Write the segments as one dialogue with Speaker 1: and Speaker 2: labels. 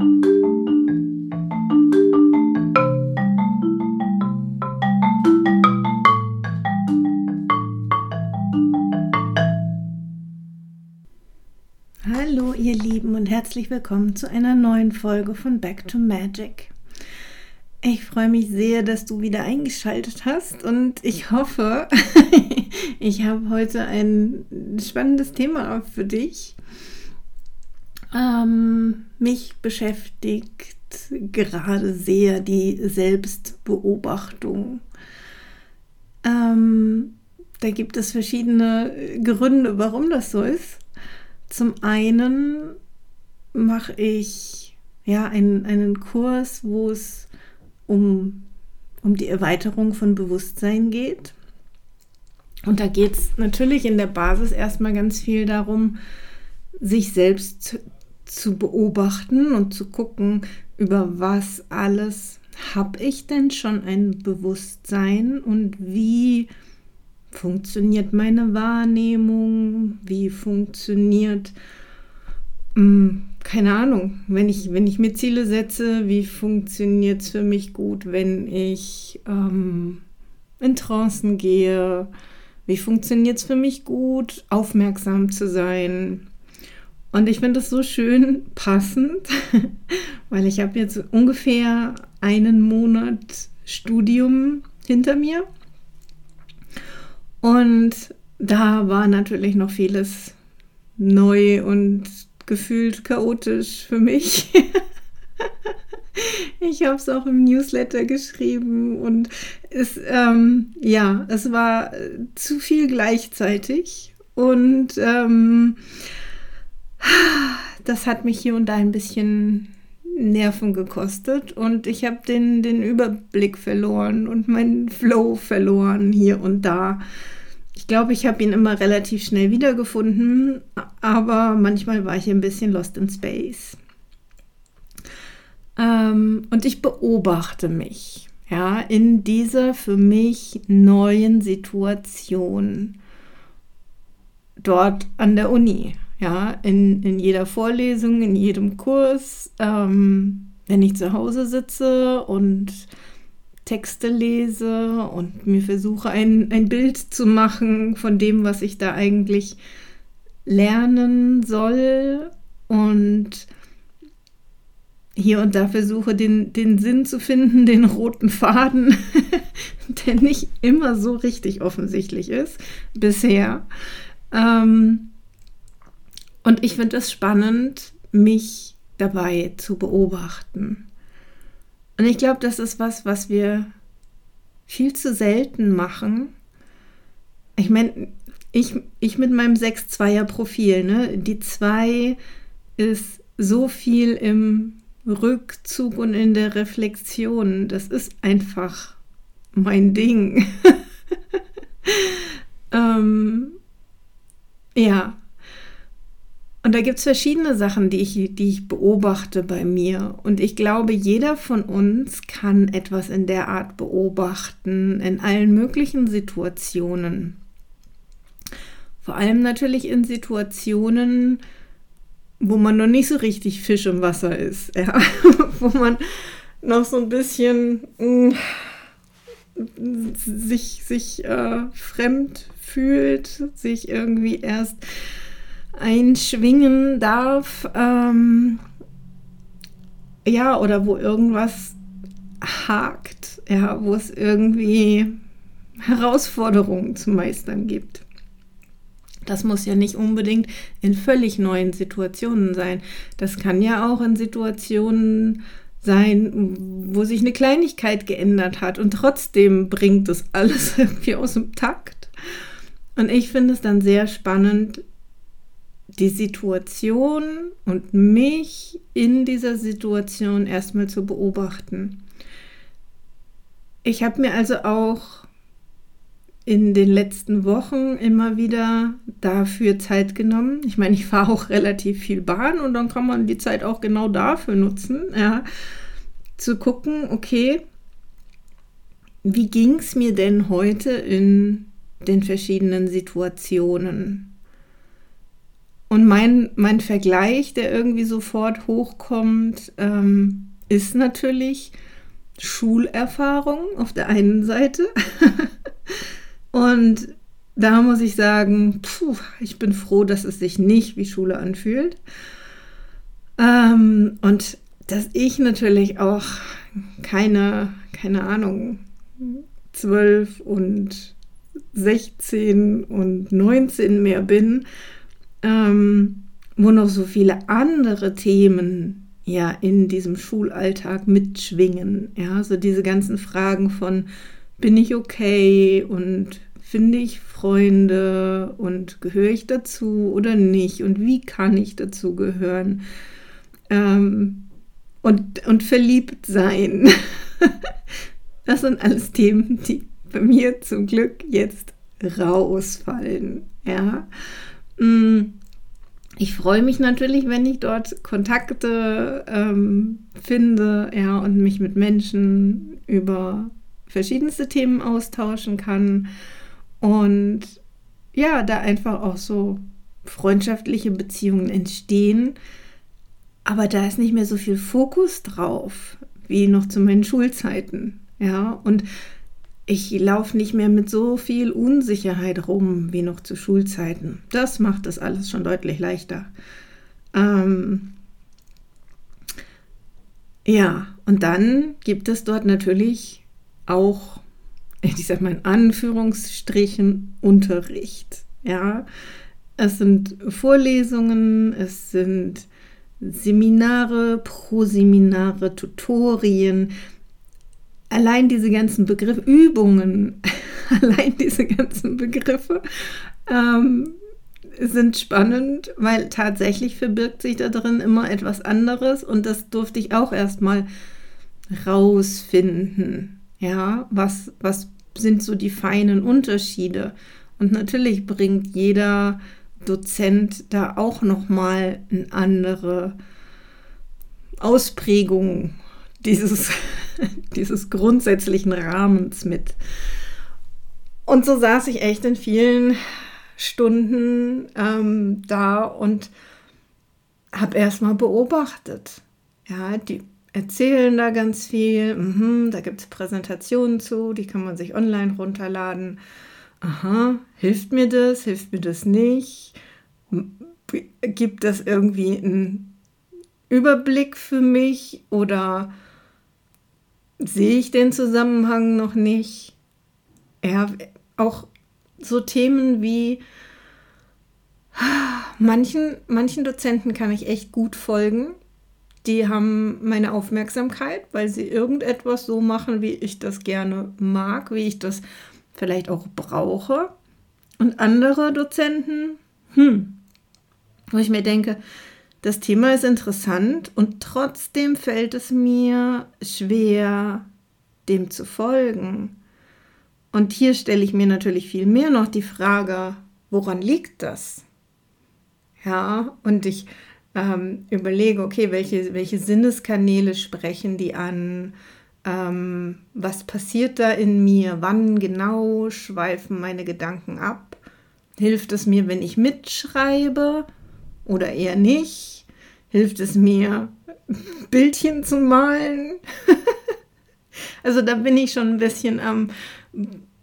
Speaker 1: Hallo ihr Lieben und herzlich willkommen zu einer neuen Folge von Back to Magic. Ich freue mich sehr, dass du wieder eingeschaltet hast und ich hoffe, ich habe heute ein spannendes Thema für dich. Ähm, mich beschäftigt gerade sehr die Selbstbeobachtung. Ähm, da gibt es verschiedene Gründe, warum das so ist. Zum einen mache ich ja einen, einen Kurs, wo es um, um die Erweiterung von Bewusstsein geht. Und da geht es natürlich in der Basis erstmal ganz viel darum, sich selbst zu, beobachten und zu gucken, über was alles habe ich denn schon ein Bewusstsein und wie funktioniert meine Wahrnehmung, wie funktioniert hm, keine Ahnung, wenn ich, wenn ich mir Ziele setze, wie funktioniert es für mich gut, wenn ich ähm, in Trancen gehe? Wie funktioniert es für mich gut, aufmerksam zu sein? Und ich finde es so schön passend, weil ich habe jetzt ungefähr einen Monat Studium hinter mir. Und da war natürlich noch vieles neu und gefühlt chaotisch für mich. ich habe es auch im Newsletter geschrieben und es, ähm, ja, es war zu viel gleichzeitig und ähm, das hat mich hier und da ein bisschen Nerven gekostet und ich habe den, den Überblick verloren und meinen Flow verloren hier und da glaube, ich habe ihn immer relativ schnell wiedergefunden, aber manchmal war ich ein bisschen lost in space. Ähm, und ich beobachte mich, ja, in dieser für mich neuen Situation dort an der Uni, ja, in, in jeder Vorlesung, in jedem Kurs, ähm, wenn ich zu Hause sitze und Texte lese und mir versuche, ein, ein Bild zu machen von dem, was ich da eigentlich lernen soll und hier und da versuche, den, den Sinn zu finden, den roten Faden, der nicht immer so richtig offensichtlich ist bisher. Ähm, und ich finde es spannend, mich dabei zu beobachten. Und ich glaube, das ist was, was wir viel zu selten machen. Ich meine, ich, ich mit meinem 6-2er-Profil, ne? Die 2 ist so viel im Rückzug und in der Reflexion. Das ist einfach mein Ding. ähm, ja, und da gibt es verschiedene Sachen, die ich, die ich beobachte bei mir. Und ich glaube, jeder von uns kann etwas in der Art beobachten, in allen möglichen Situationen. Vor allem natürlich in Situationen, wo man noch nicht so richtig Fisch im Wasser ist, ja? wo man noch so ein bisschen mh, mm, sich, sich äh, fremd fühlt, sich irgendwie erst einschwingen darf. Ähm, ja, oder wo irgendwas hakt, ja, wo es irgendwie Herausforderungen zu meistern gibt. Das muss ja nicht unbedingt in völlig neuen Situationen sein. Das kann ja auch in Situationen sein, wo sich eine Kleinigkeit geändert hat und trotzdem bringt es alles irgendwie aus dem Takt. Und ich finde es dann sehr spannend, die Situation und mich in dieser Situation erstmal zu beobachten. Ich habe mir also auch in den letzten Wochen immer wieder dafür Zeit genommen. Ich meine, ich fahre auch relativ viel Bahn und dann kann man die Zeit auch genau dafür nutzen, ja, zu gucken, okay, wie ging es mir denn heute in den verschiedenen Situationen? Und mein, mein Vergleich, der irgendwie sofort hochkommt, ähm, ist natürlich Schulerfahrung auf der einen Seite. und da muss ich sagen, puh, ich bin froh, dass es sich nicht wie Schule anfühlt. Ähm, und dass ich natürlich auch keine, keine Ahnung, 12 und 16 und 19 mehr bin, ähm, wo noch so viele andere Themen ja in diesem Schulalltag mitschwingen. Ja, so diese ganzen Fragen von bin ich okay und finde ich Freunde und gehöre ich dazu oder nicht und wie kann ich dazu gehören ähm, und, und verliebt sein. das sind alles Themen, die bei mir zum Glück jetzt rausfallen. Ja. Mm, ich freue mich natürlich, wenn ich dort Kontakte ähm, finde, ja, und mich mit Menschen über verschiedenste Themen austauschen kann und ja, da einfach auch so freundschaftliche Beziehungen entstehen. Aber da ist nicht mehr so viel Fokus drauf wie noch zu meinen Schulzeiten. Ja, und ich laufe nicht mehr mit so viel Unsicherheit rum wie noch zu Schulzeiten. Das macht das alles schon deutlich leichter. Ähm ja, und dann gibt es dort natürlich auch, ich sag mal in Anführungsstrichen, Unterricht. Ja, es sind Vorlesungen, es sind Seminare, Proseminare, Tutorien, allein diese ganzen Begriffe, Übungen, allein diese ganzen Begriffe ähm, sind spannend, weil tatsächlich verbirgt sich da drin immer etwas anderes und das durfte ich auch erstmal rausfinden. Ja, was, was sind so die feinen Unterschiede? Und natürlich bringt jeder Dozent da auch nochmal eine andere Ausprägung dieses, dieses grundsätzlichen Rahmens mit. Und so saß ich echt in vielen Stunden ähm, da und habe erstmal beobachtet. Ja, die erzählen da ganz viel. Mhm, da gibt es Präsentationen zu, die kann man sich online runterladen. Aha, hilft mir das? Hilft mir das nicht? Gibt das irgendwie einen Überblick für mich oder sehe ich den Zusammenhang noch nicht. Ja, auch so Themen wie manchen, manchen Dozenten kann ich echt gut folgen. Die haben meine Aufmerksamkeit, weil sie irgendetwas so machen, wie ich das gerne mag, wie ich das vielleicht auch brauche. Und andere Dozenten, hm, wo ich mir denke, das Thema ist interessant und trotzdem fällt es mir schwer, dem zu folgen. Und hier stelle ich mir natürlich viel mehr noch die Frage, woran liegt das? Ja, und ich ähm, überlege, okay, welche, welche Sinneskanäle sprechen die an? Ähm, was passiert da in mir? Wann genau schweifen meine Gedanken ab? Hilft es mir, wenn ich mitschreibe? Oder eher nicht? Hilft es mir, Bildchen zu malen? also da bin ich schon ein bisschen am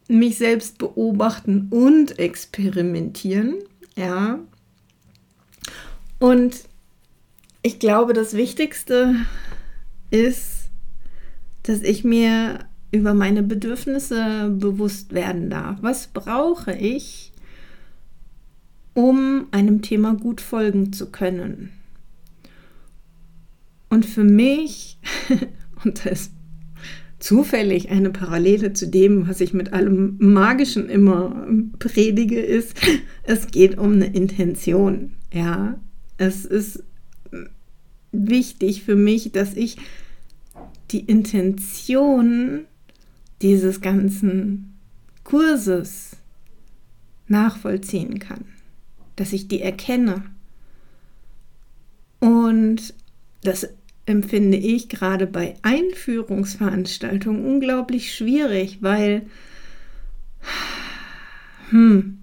Speaker 1: mich selbst beobachten und experimentieren, ja. Und ich glaube, das Wichtigste ist, dass ich mir über meine Bedürfnisse bewusst werden darf. Was brauche ich, um einem Thema gut folgen zu können. Und für mich, und das ist zufällig eine Parallele zu dem, was ich mit allem Magischen immer predige, ist, es geht um eine Intention. Ja, es ist wichtig für mich, dass ich die Intention dieses ganzen Kurses nachvollziehen kann dass ich die erkenne. Und das empfinde ich gerade bei Einführungsveranstaltungen unglaublich schwierig, weil hm,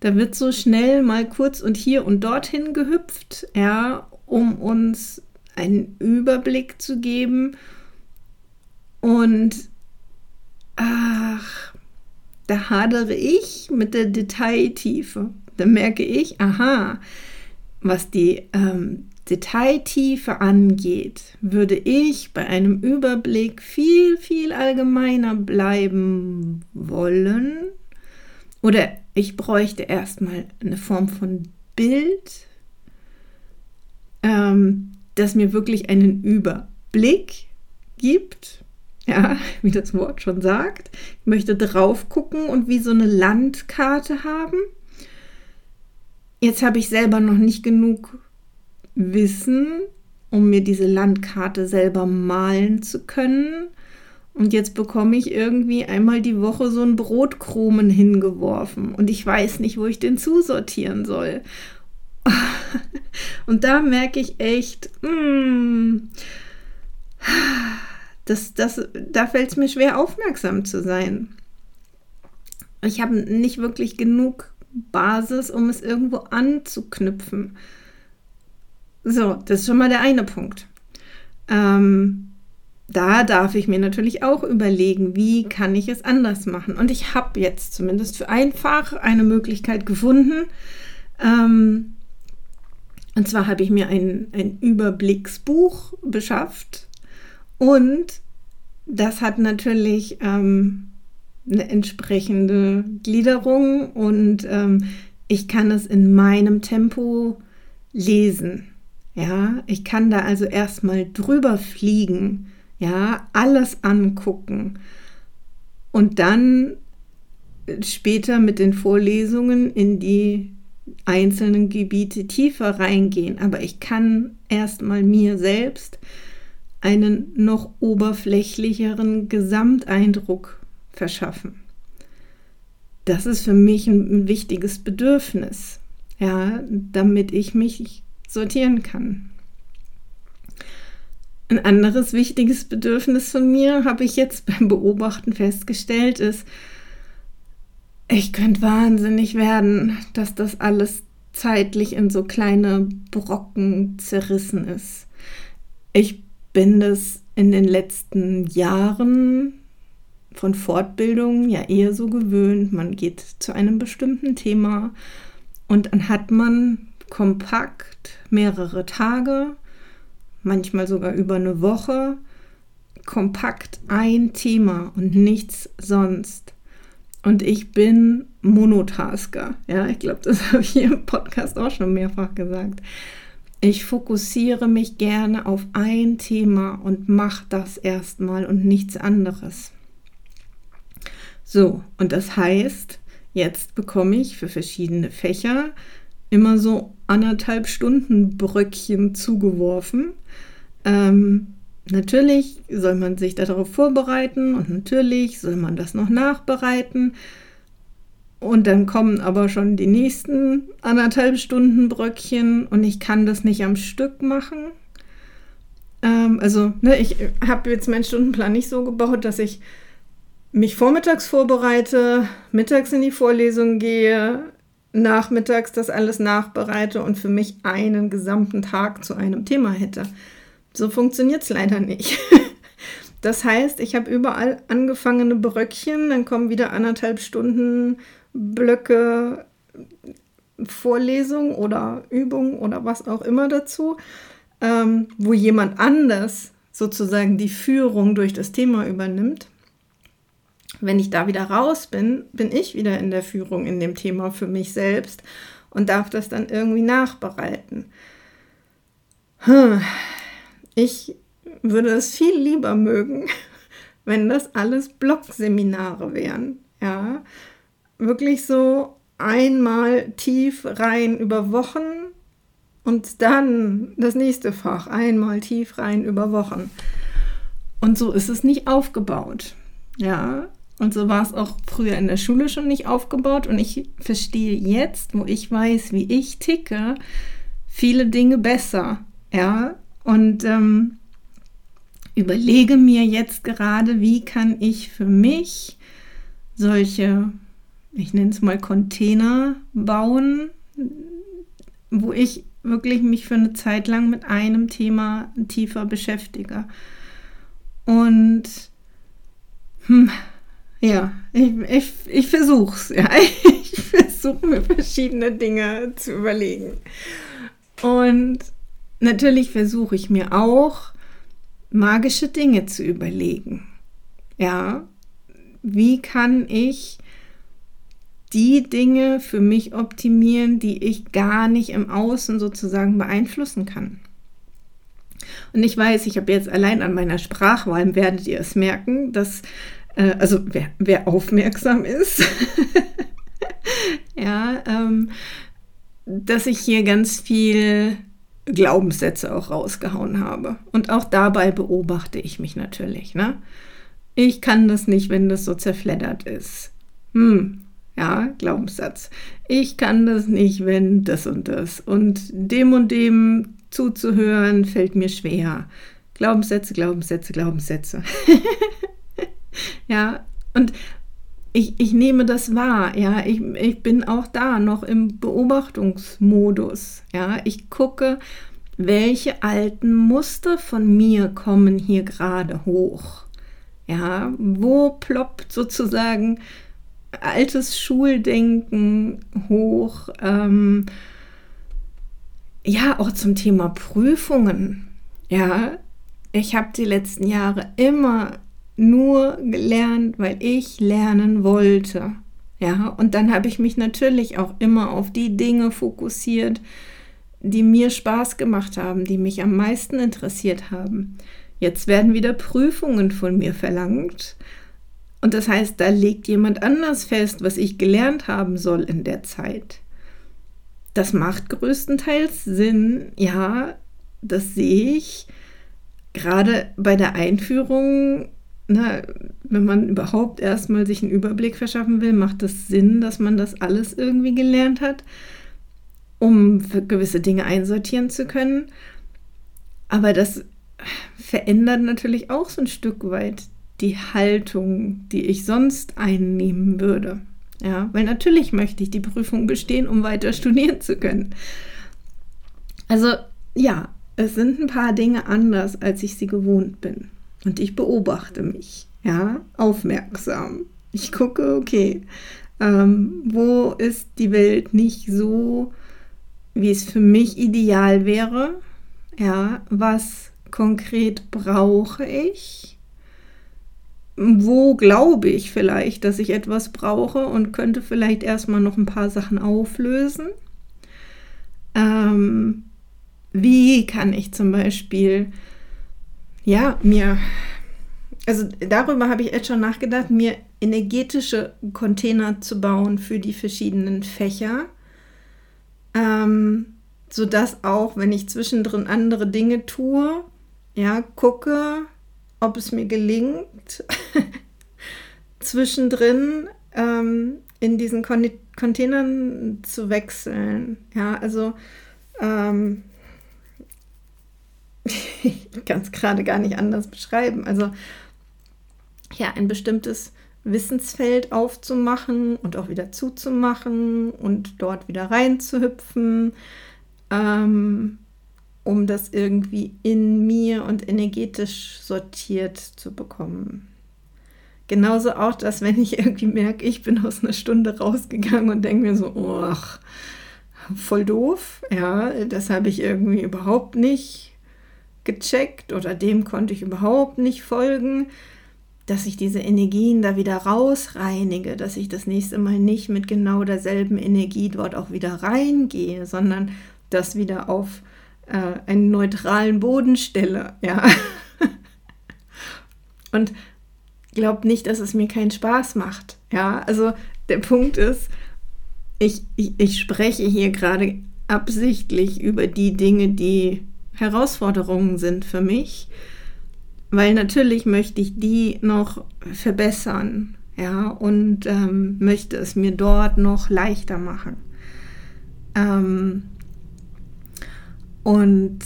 Speaker 1: Da wird so schnell mal kurz und hier und dorthin gehüpft, ja, um uns einen Überblick zu geben. Und ach, da hadere ich mit der Detailtiefe. Da merke ich, aha, was die ähm, Detailtiefe angeht, würde ich bei einem Überblick viel, viel allgemeiner bleiben wollen. Oder ich bräuchte erstmal eine Form von Bild, ähm, das mir wirklich einen Überblick gibt. Ja, wie das Wort schon sagt. Ich möchte drauf gucken und wie so eine Landkarte haben. Jetzt habe ich selber noch nicht genug Wissen, um mir diese Landkarte selber malen zu können. Und jetzt bekomme ich irgendwie einmal die Woche so einen Brotkrumen hingeworfen und ich weiß nicht, wo ich den zusortieren soll. Und da merke ich echt, mm, das, das, da fällt es mir schwer, aufmerksam zu sein. Ich habe nicht wirklich genug Basis, um es irgendwo anzuknüpfen. So, das ist schon mal der eine Punkt. Ähm, da darf ich mir natürlich auch überlegen, wie kann ich es anders machen. Und ich habe jetzt zumindest für einfach eine Möglichkeit gefunden. Ähm, und zwar habe ich mir ein, ein Überblicksbuch beschafft. Und das hat natürlich ähm, eine entsprechende Gliederung und ähm, ich kann es in meinem Tempo lesen. Ja, ich kann da also erstmal drüber fliegen, ja, alles angucken und dann später mit den Vorlesungen in die einzelnen Gebiete tiefer reingehen. Aber ich kann erstmal mir selbst einen noch oberflächlicheren Gesamteindruck verschaffen. Das ist für mich ein, wichtiges Bedürfnis, ja, damit ich mich sortieren kann. Ein anderes wichtiges Bedürfnis von mir, habe ich jetzt beim Beobachten festgestellt, ist, ich könnte wahnsinnig werden, dass das alles zeitlich in so kleine Brocken zerrissen ist. Ich bin das in den letzten Jahren von Fortbildungen ja eher so gewöhnt. Man geht zu einem bestimmten Thema und dann hat man kompakt mehrere Tage, manchmal sogar über eine Woche, kompakt ein Thema und nichts sonst. Und ich bin Monotasker. Ja, ich glaube, das habe ich hier im Podcast auch schon mehrfach gesagt. Ich fokussiere mich gerne auf ein Thema und mache das erstmal und nichts anderes. So, und das heißt, jetzt bekomme ich für verschiedene Fächer immer so anderthalb Stunden Bröckchen zugeworfen. Ähm, natürlich soll man sich darauf vorbereiten und natürlich soll man das noch nachbereiten. Und dann kommen aber schon die nächsten anderthalb Stunden Bröckchen und ich kann das nicht am Stück machen. Ähm, also, ne, ich habe jetzt meinen Stundenplan nicht so gebaut, dass ich mich vormittags vorbereite, mittags in die Vorlesung gehe, nachmittags das alles nachbereite und für mich einen gesamten Tag zu einem Thema hätte. So funktioniert es leider nicht. Das heißt, ich habe überall angefangene Bröckchen, dann kommen wieder anderthalb Stunden Blöcke Vorlesung oder Übung oder was auch immer dazu, ähm, wo jemand anders sozusagen die Führung durch das Thema übernimmt. Wenn ich da wieder raus bin, bin ich wieder in der Führung in dem Thema für mich selbst und darf das dann irgendwie nachbereiten. Hm. Ich würde es viel lieber mögen, wenn das alles Blogseminare wären. Ja, wirklich so einmal tief rein über Wochen und dann das nächste Fach einmal tief rein über Wochen. Und so ist es nicht aufgebaut. Ja, und so war es auch früher in der Schule schon nicht aufgebaut. Und ich verstehe jetzt, wo ich weiß, wie ich ticke, viele Dinge besser. Ja, und ähm, überlege mir jetzt gerade, wie kann ich für mich solche ich nenne es mal Container bauen, wo ich wirklich mich für eine Zeit lang mit einem Thema tiefer beschäftige. Und hm, ja, ich, ich, ich versuche es. Ja. Ich versuche mir verschiedene Dinge zu überlegen. Und natürlich versuche ich mir auch magische Dinge zu überlegen. Ja, wie kann ich die Dinge für mich optimieren, die ich gar nicht im Außen sozusagen beeinflussen kann. Und ich weiß, ich habe jetzt allein an meiner Sprachwahl, werdet ihr es merken, dass, äh, also wer, wer, aufmerksam ist, ja, ähm, dass ich hier ganz viel Glaubenssätze auch rausgehauen habe. Und auch dabei beobachte ich mich natürlich. Ne? Ich kann das nicht, wenn das so zerfleddert ist. Hm, ja, Glaubenssatz. Ich kann das nicht, wenn das und das. Und dem und dem zuzuhören fällt mir schwer. Glaubenssätze, Glaubenssätze, Glaubenssätze. ja, und ich, ich nehme das wahr, ja, ich, ich bin auch da noch im Beobachtungsmodus, ja, ich gucke, welche alten Muster von mir kommen hier gerade hoch, ja, wo ploppt sozusagen altes Schuldenken hoch, ähm, ja, auch zum Thema Prüfungen, ja, ich habe die letzten Jahre immer nur gelernt, weil ich lernen wollte. Ja, und dann habe ich mich natürlich auch immer auf die Dinge fokussiert, die mir Spaß gemacht haben, die mich am meisten interessiert haben. Jetzt werden wieder Prüfungen von mir verlangt. Und das heißt, da legt jemand anders fest, was ich gelernt haben soll in der Zeit. Das macht größtenteils Sinn. Ja, das sehe ich. Gerade bei der Einführung na, wenn man überhaupt erstmal sich einen Überblick verschaffen will, macht es Sinn, dass man das alles irgendwie gelernt hat, um gewisse Dinge einsortieren zu können. Aber das verändert natürlich auch so ein Stück weit die Haltung, die ich sonst einnehmen würde. Ja, weil natürlich möchte ich die Prüfung bestehen, um weiter studieren zu können. Also ja, es sind ein paar Dinge anders, als ich sie gewohnt bin. Und ich beobachte mich, ja, aufmerksam. Ich gucke, okay, ähm, wo ist die Welt nicht so, wie es für mich ideal wäre? Ja, was konkret brauche ich? Wo glaube ich vielleicht, dass ich etwas brauche und könnte vielleicht erstmal noch ein paar Sachen auflösen? Ähm, wie kann ich zum Beispiel ja, mir, also darüber habe ich jetzt schon nachgedacht, mir energetische Container zu bauen für die verschiedenen Fächer, ähm, sodass auch, wenn ich zwischendrin andere Dinge tue, ja, gucke, ob es mir gelingt, zwischendrin ähm, in diesen Kon Containern zu wechseln. Ja, also ähm, ich kann es gerade gar nicht anders beschreiben. Also ja, ein bestimmtes Wissensfeld aufzumachen und auch wieder zuzumachen und dort wieder reinzuhüpfen, ähm, um das irgendwie in mir und energetisch sortiert zu bekommen. Genauso auch, dass wenn ich irgendwie merke, ich bin aus einer Stunde rausgegangen und denke mir so, oh, voll doof, ja, das habe ich irgendwie überhaupt nicht gecheckt oder dem konnte ich überhaupt nicht folgen, dass ich diese Energien da wieder rausreinige, dass ich das nächste Mal nicht mit genau derselben Energie dort auch wieder reingehe, sondern das wieder auf äh, einen neutralen Boden stelle, ja. Und glaubt nicht, dass es mir keinen Spaß macht, ja. Also der Punkt ist, ich, ich, ich spreche hier gerade absichtlich über die Dinge, die Herausforderungen sind für mich, weil natürlich möchte ich die noch verbessern, ja, und ähm, möchte es mir dort noch leichter machen. Ähm, und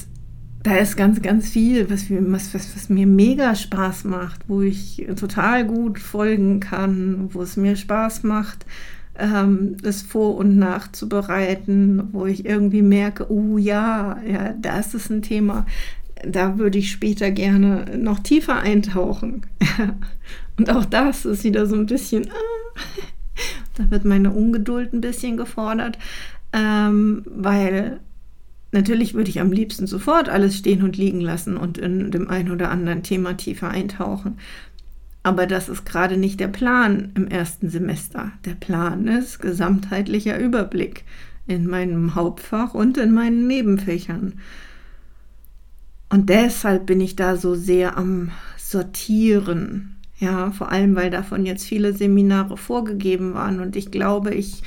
Speaker 1: da ist ganz, ganz viel, was, was, was, was, mir mega Spaß macht, wo ich total gut folgen kann, wo es mir Spaß macht, ähm, es vor- und nachzubereiten, wo ich irgendwie merke, oh ja, ja, das ist ein Thema, da würde ich später gerne noch tiefer eintauchen. und auch das ist wieder so ein bisschen, ah, da wird meine Ungeduld ein bisschen gefordert, ähm, weil natürlich würde ich am liebsten sofort alles stehen und liegen lassen und in dem ein oder anderen Thema tiefer eintauchen. Aber das ist gerade nicht der Plan im ersten Semester. Der Plan ist gesamtheitlicher Überblick in meinem Hauptfach und in meinen Nebenfächern. Und deshalb bin ich da so sehr am Sortieren. Ja, vor allem, weil davon jetzt viele Seminare vorgegeben waren. Und ich glaube, ich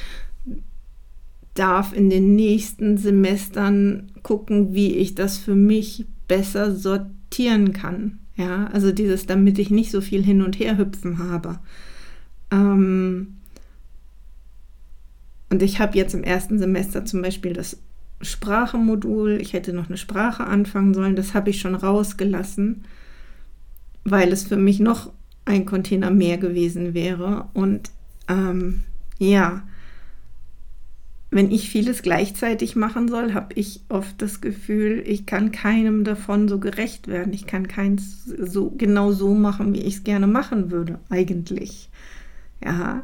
Speaker 1: darf in den nächsten Semestern gucken, wie ich das für mich besser sortieren kann. Ja, also dieses, damit ich nicht so viel hin und her hüpfen habe. Ähm und ich habe jetzt im ersten Semester zum Beispiel das Sprachenmodul, ich hätte noch eine Sprache anfangen sollen, das habe ich schon rausgelassen, weil es für mich noch ein Container mehr gewesen wäre. Und ähm, ja, wenn ich vieles gleichzeitig machen soll, habe ich oft das Gefühl, ich kann keinem davon so gerecht werden. Ich kann keins so genau so machen, wie ich es gerne machen würde, eigentlich. Ja.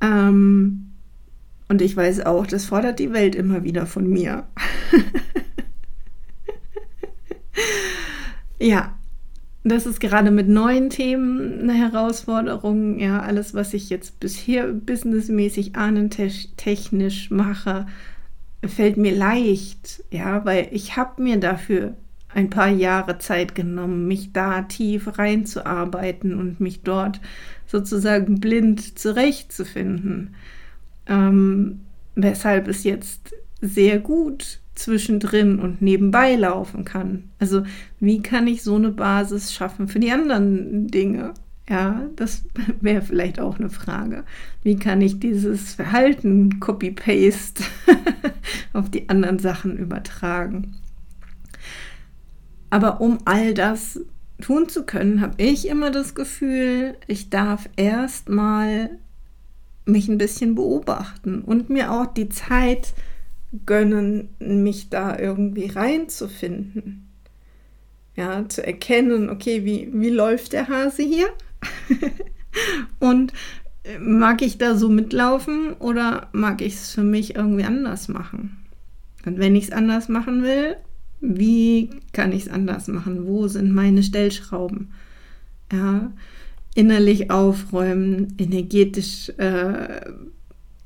Speaker 1: Ähm, und ich weiß auch, das fordert die Welt immer wieder von mir. ja, das ist gerade mit neuen Themen eine Herausforderung. Ja, alles, was ich jetzt bisher businessmäßig ahnentechnisch mache, fällt mir leicht. Ja, weil ich habe mir dafür ein paar Jahre Zeit genommen, mich da tief reinzuarbeiten und mich dort sozusagen blind zurechtzufinden. Ähm, weshalb es jetzt sehr gut zwischendrin und nebenbei laufen kann. Also wie kann ich so eine Basis schaffen für die anderen Dinge? Ja, das wäre vielleicht auch eine Frage. Wie kann ich dieses Verhalten Copy-Paste auf die anderen Sachen übertragen? Aber um all das tun zu können, habe ich immer das Gefühl, ich darf erstmal mich ein bisschen beobachten und mir auch die Zeit gönnen, mich da irgendwie reinzufinden. Ja, zu erkennen, okay, wie, wie läuft der Hase hier? Und äh, mag ich da so mitlaufen oder mag ich es für mich irgendwie anders machen? Und wenn ich es anders machen will, wie kann ich es anders machen? Wo sind meine Stellschrauben? Ja, innerlich aufräumen, energetisch äh,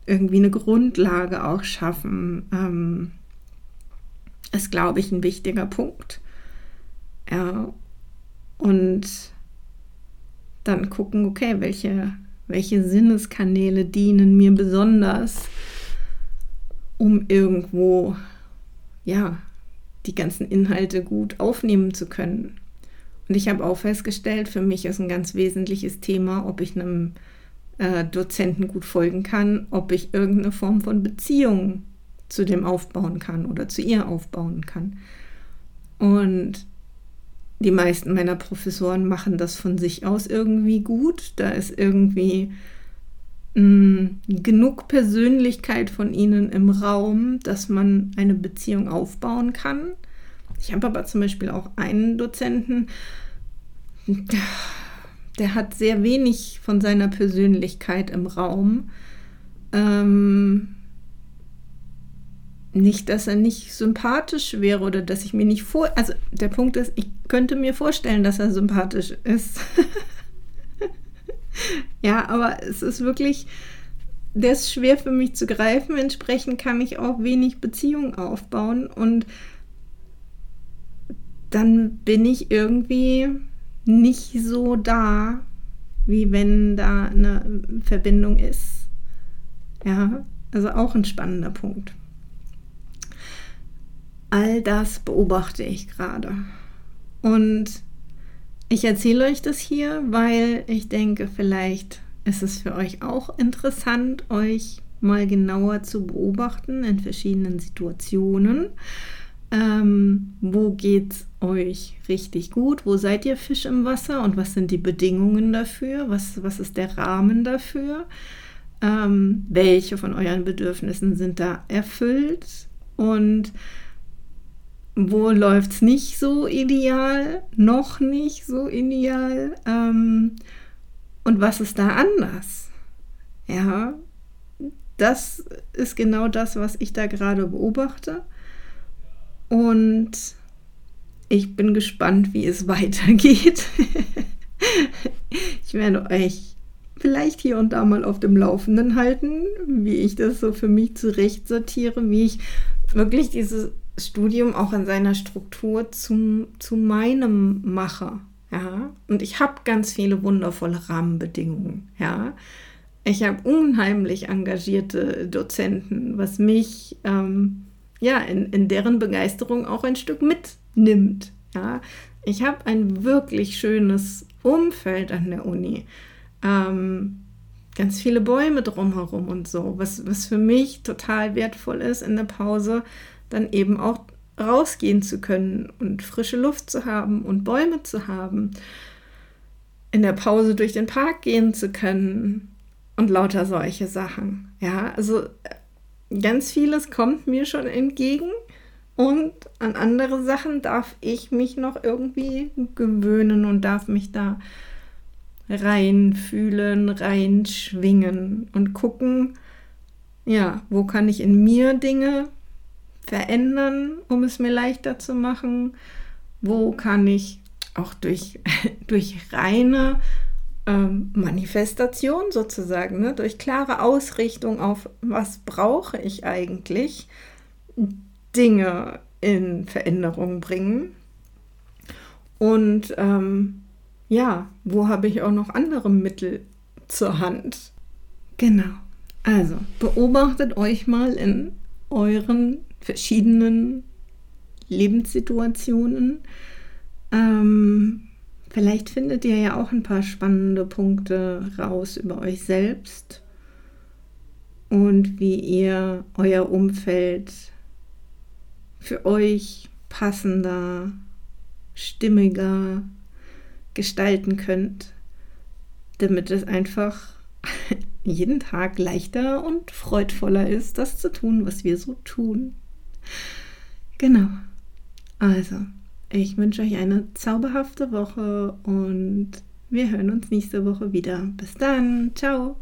Speaker 1: irgendwie eine Grundlage auch schaffen, ähm, ist, glaube ich, ein wichtiger Punkt. Ja, und dann gucken, okay, welche, welche Sinneskanäle dienen mir besonders, um irgendwo, ja, die ganzen Inhalte gut aufnehmen zu können. Und ich habe auch festgestellt, für mich ist ein ganz wesentliches Thema, ob ich einem äh, Dozenten gut folgen kann, ob ich irgendeine Form von Beziehung zu dem aufbauen kann oder zu ihr aufbauen kann. Und die meisten meiner Professoren machen das von sich aus irgendwie gut. Da ist irgendwie mh, mm, genug Persönlichkeit von ihnen im Raum, dass man eine Beziehung aufbauen kann. Ich habe aber zum Beispiel auch einen Dozenten, der hat sehr wenig von seiner Persönlichkeit im Raum. Ähm, nicht, dass er nicht sympathisch wäre oder dass ich mir nicht vor. Also der Punkt ist, ich könnte mir vorstellen, dass er sympathisch ist. ja, aber es ist wirklich, der ist schwer für mich zu greifen. Entsprechend kann ich auch wenig Beziehung aufbauen und dann bin ich irgendwie nicht so da, wie wenn da eine Verbindung ist. Ja, also auch ein spannender Punkt. All das beobachte ich gerade. Und ich erzähle euch das hier, weil ich denke, vielleicht ist es für euch auch interessant, euch mal genauer zu beobachten in verschiedenen Situationen ähm, wo geht's euch richtig gut? Wo seid ihr Fisch im Wasser und was sind die Bedingungen dafür? Was, was ist der Rahmen dafür? ähm, welche von euren Bedürfnissen sind da erfüllt und wo läuft es nicht so ideal, noch nicht so ideal ähm, und was ist da anders? Ja, das ist genau das, was ich da gerade beobachte und ich bin gespannt, wie es weitergeht. ich werde euch vielleicht hier und da mal auf dem Laufenden halten, wie ich das so für mich zurecht sortiere, wie ich wirklich dieses Studium auch in seiner Struktur zum, zu meinem mache. Ja, und ich habe ganz viele wundervolle Rahmenbedingungen. Ja, ich habe unheimlich engagierte Dozenten, was mich ähm, ja in, in deren Begeisterung auch ein Stück mitnimmt. Ja, ich habe ein wirklich schönes Umfeld an der Uni. Ähm, ganz viele Bäume drumherum und so, was, was für mich total wertvoll ist in der Pause, dann eben auch rausgehen zu können und frische Luft zu haben und Bäume zu haben, in der Pause durch den Park gehen zu können und lauter solche Sachen. Ja, also ganz vieles kommt mir schon entgegen und an andere Sachen darf ich mich noch irgendwie gewöhnen und darf mich da reinfühlen, reinschwingen und gucken, ja, wo kann ich in mir Dinge verändern, um es mir leichter zu machen? Wo kann ich auch durch, durch reine ähm, Manifestation sozusagen, ne, durch klare Ausrichtung auf, was brauche ich eigentlich, Dinge in Veränderung bringen? Und ähm, ja, wo habe ich auch noch andere Mittel zur Hand? Genau. Also beobachtet euch mal in euren verschiedenen Lebenssituationen. Ähm, vielleicht findet ihr ja auch ein paar spannende Punkte raus über euch selbst und wie ihr euer Umfeld für euch passender, stimmiger, gestalten könnt, damit es einfach jeden Tag leichter und freudvoller ist, das zu tun, was wir so tun. Genau. Also, ich wünsche euch eine zauberhafte Woche und wir hören uns nächste Woche wieder. Bis dann. Ciao.